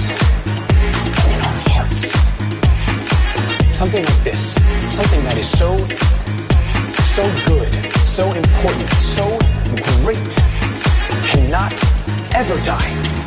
Minds and in our hearts. Something like this, something that is so, so good, so important, so great, cannot ever die.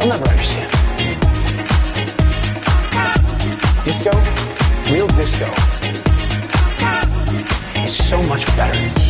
They'll never understand. Disco, real disco, is so much better.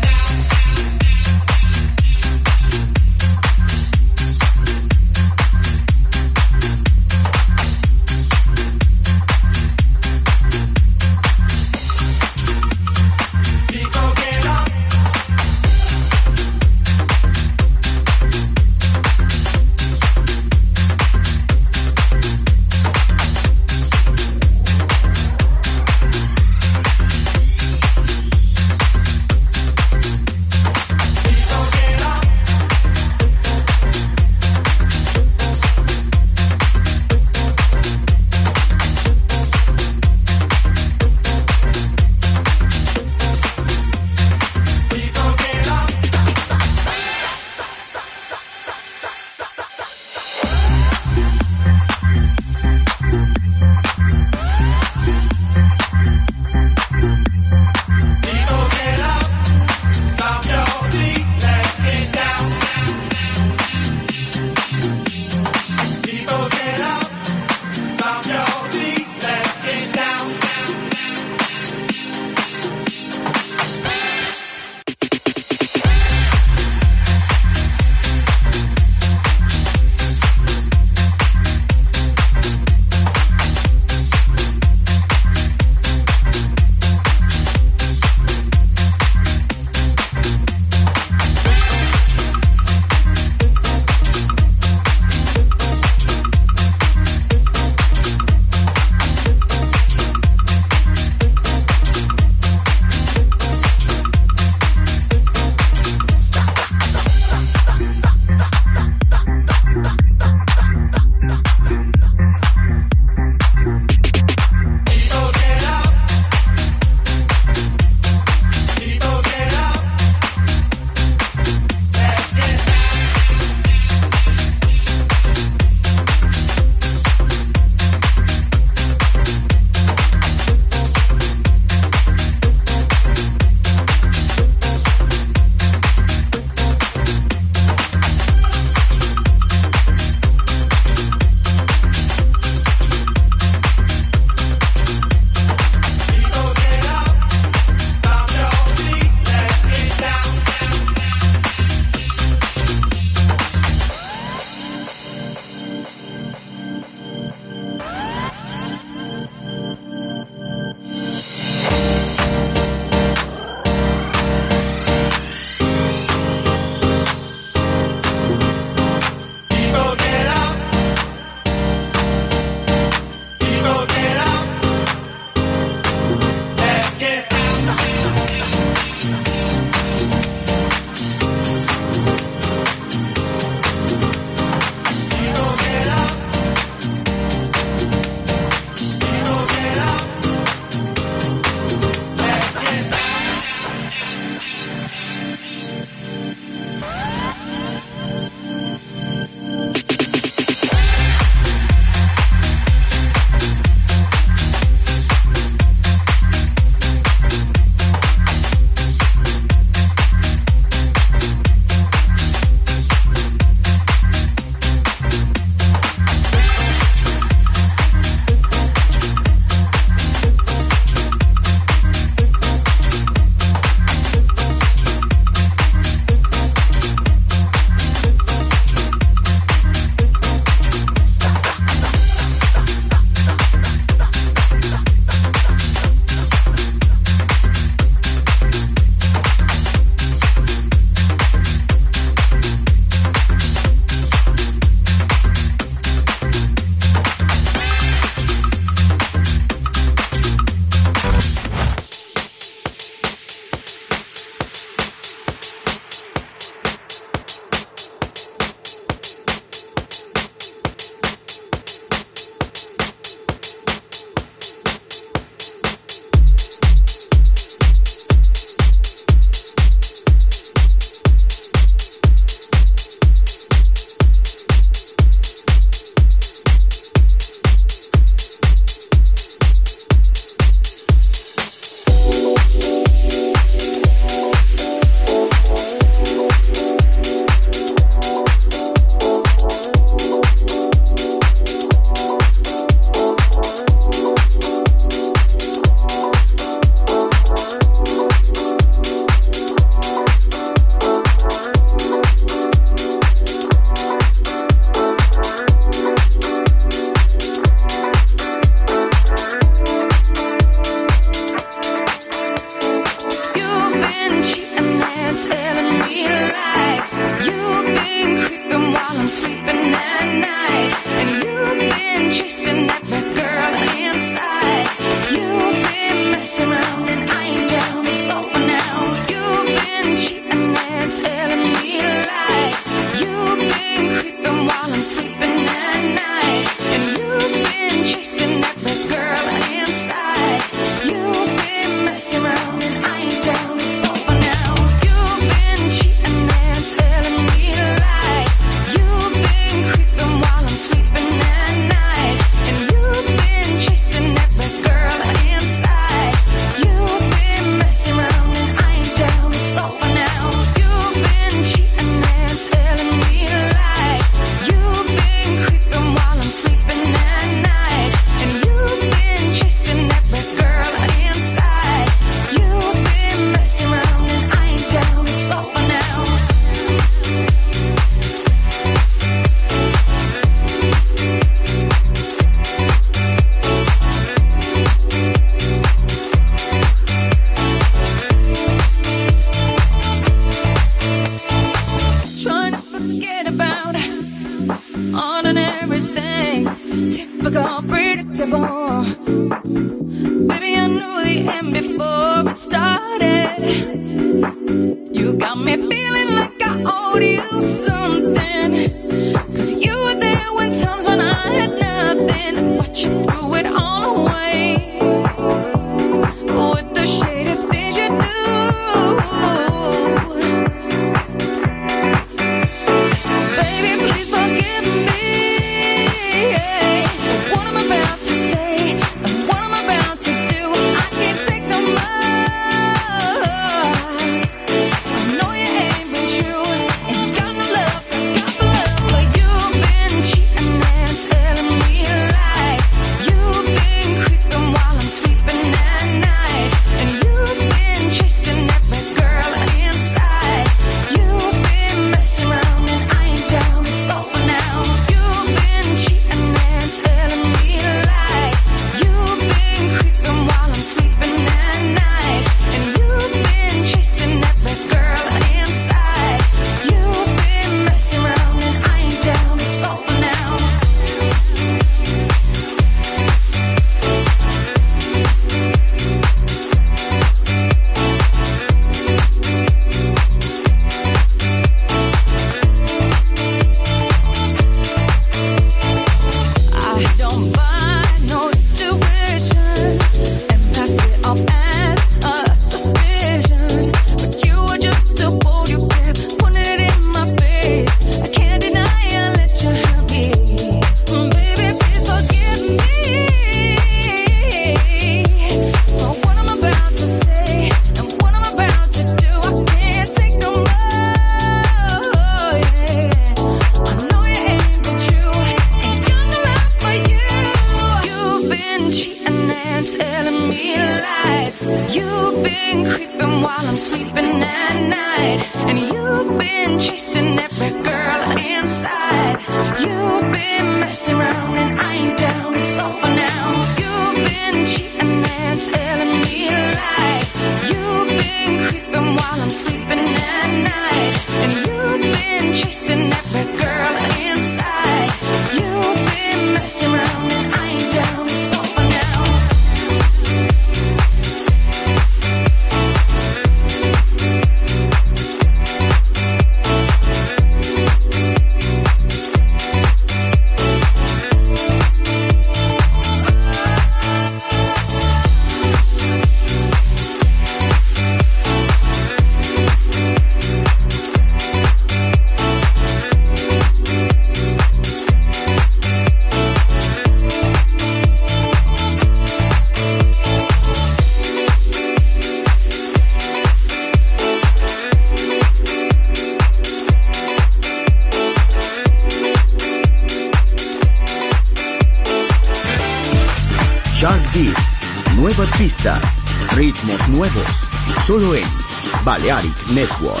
Network.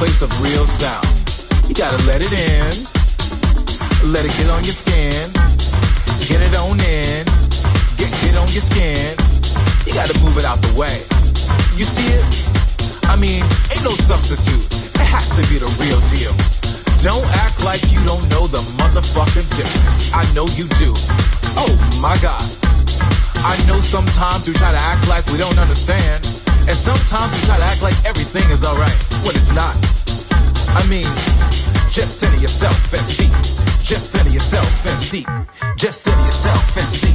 Place of real sound. You gotta let it in, let it get on your skin, get it on in, get, it on your skin. You gotta move it out the way. You see it? I mean, ain't no substitute. It has to be the real deal. Don't act like you don't know the motherfucking difference. I know you do. Oh my god. I know sometimes we try to act like we don't understand. And sometimes we try to act like everything is alright when it's not. I mean, just center yourself and see. Just center yourself and see. Just center yourself and see.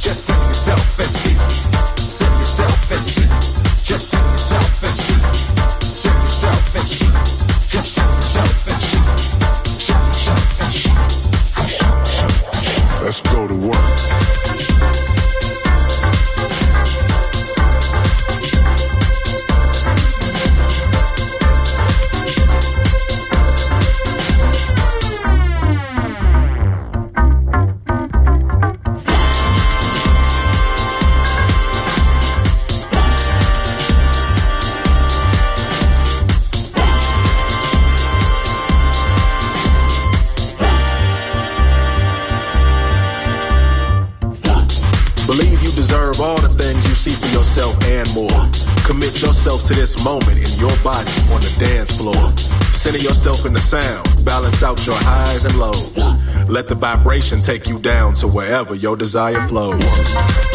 Just center yourself vibration take you down to wherever your desire flows.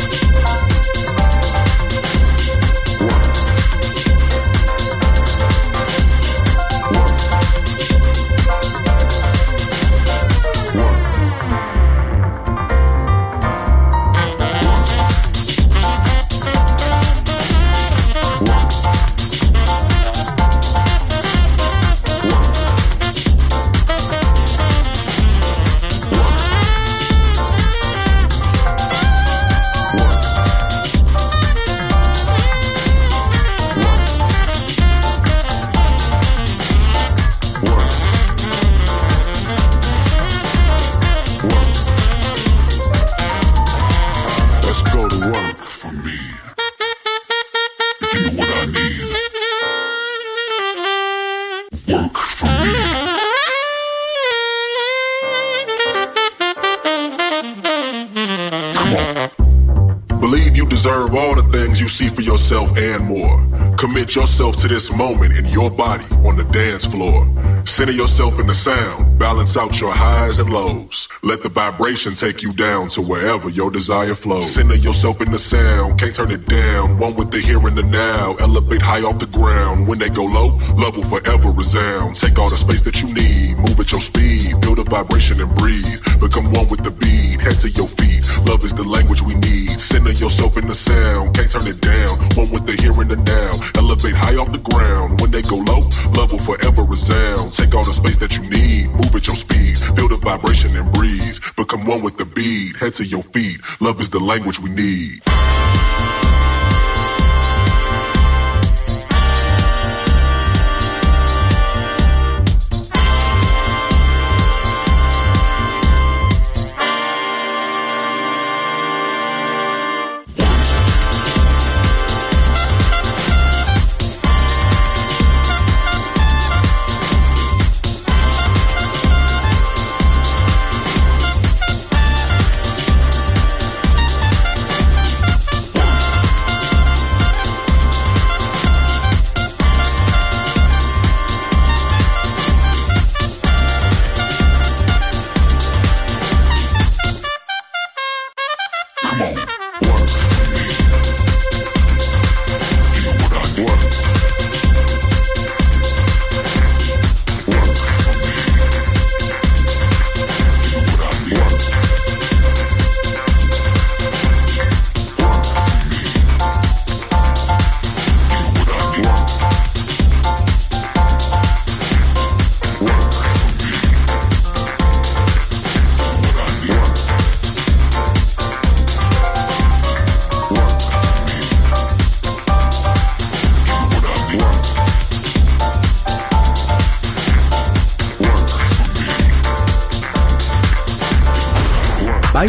All the things you see for yourself and more. Commit yourself to this moment in your body on the dance floor. Center yourself in the sound, balance out your highs and lows. Let the vibration take you down to wherever your desire flows. Center yourself in the sound, can't turn it down. One with the here and the now. Elevate high off the ground. When they go low, love will forever resound. Take all the space that you need, move at your speed. Feel the vibration and breathe. Become one with the beat, head to your feet. Love is the language we need. Center yourself in the sound, can't turn it down. One with the here and the now. Elevate high off the ground. When they go low, love will forever resound. Take all the space that you need, move at your speed. Feel the vibration and breathe. Become one with the beat, head to your feet. Love is the language we need.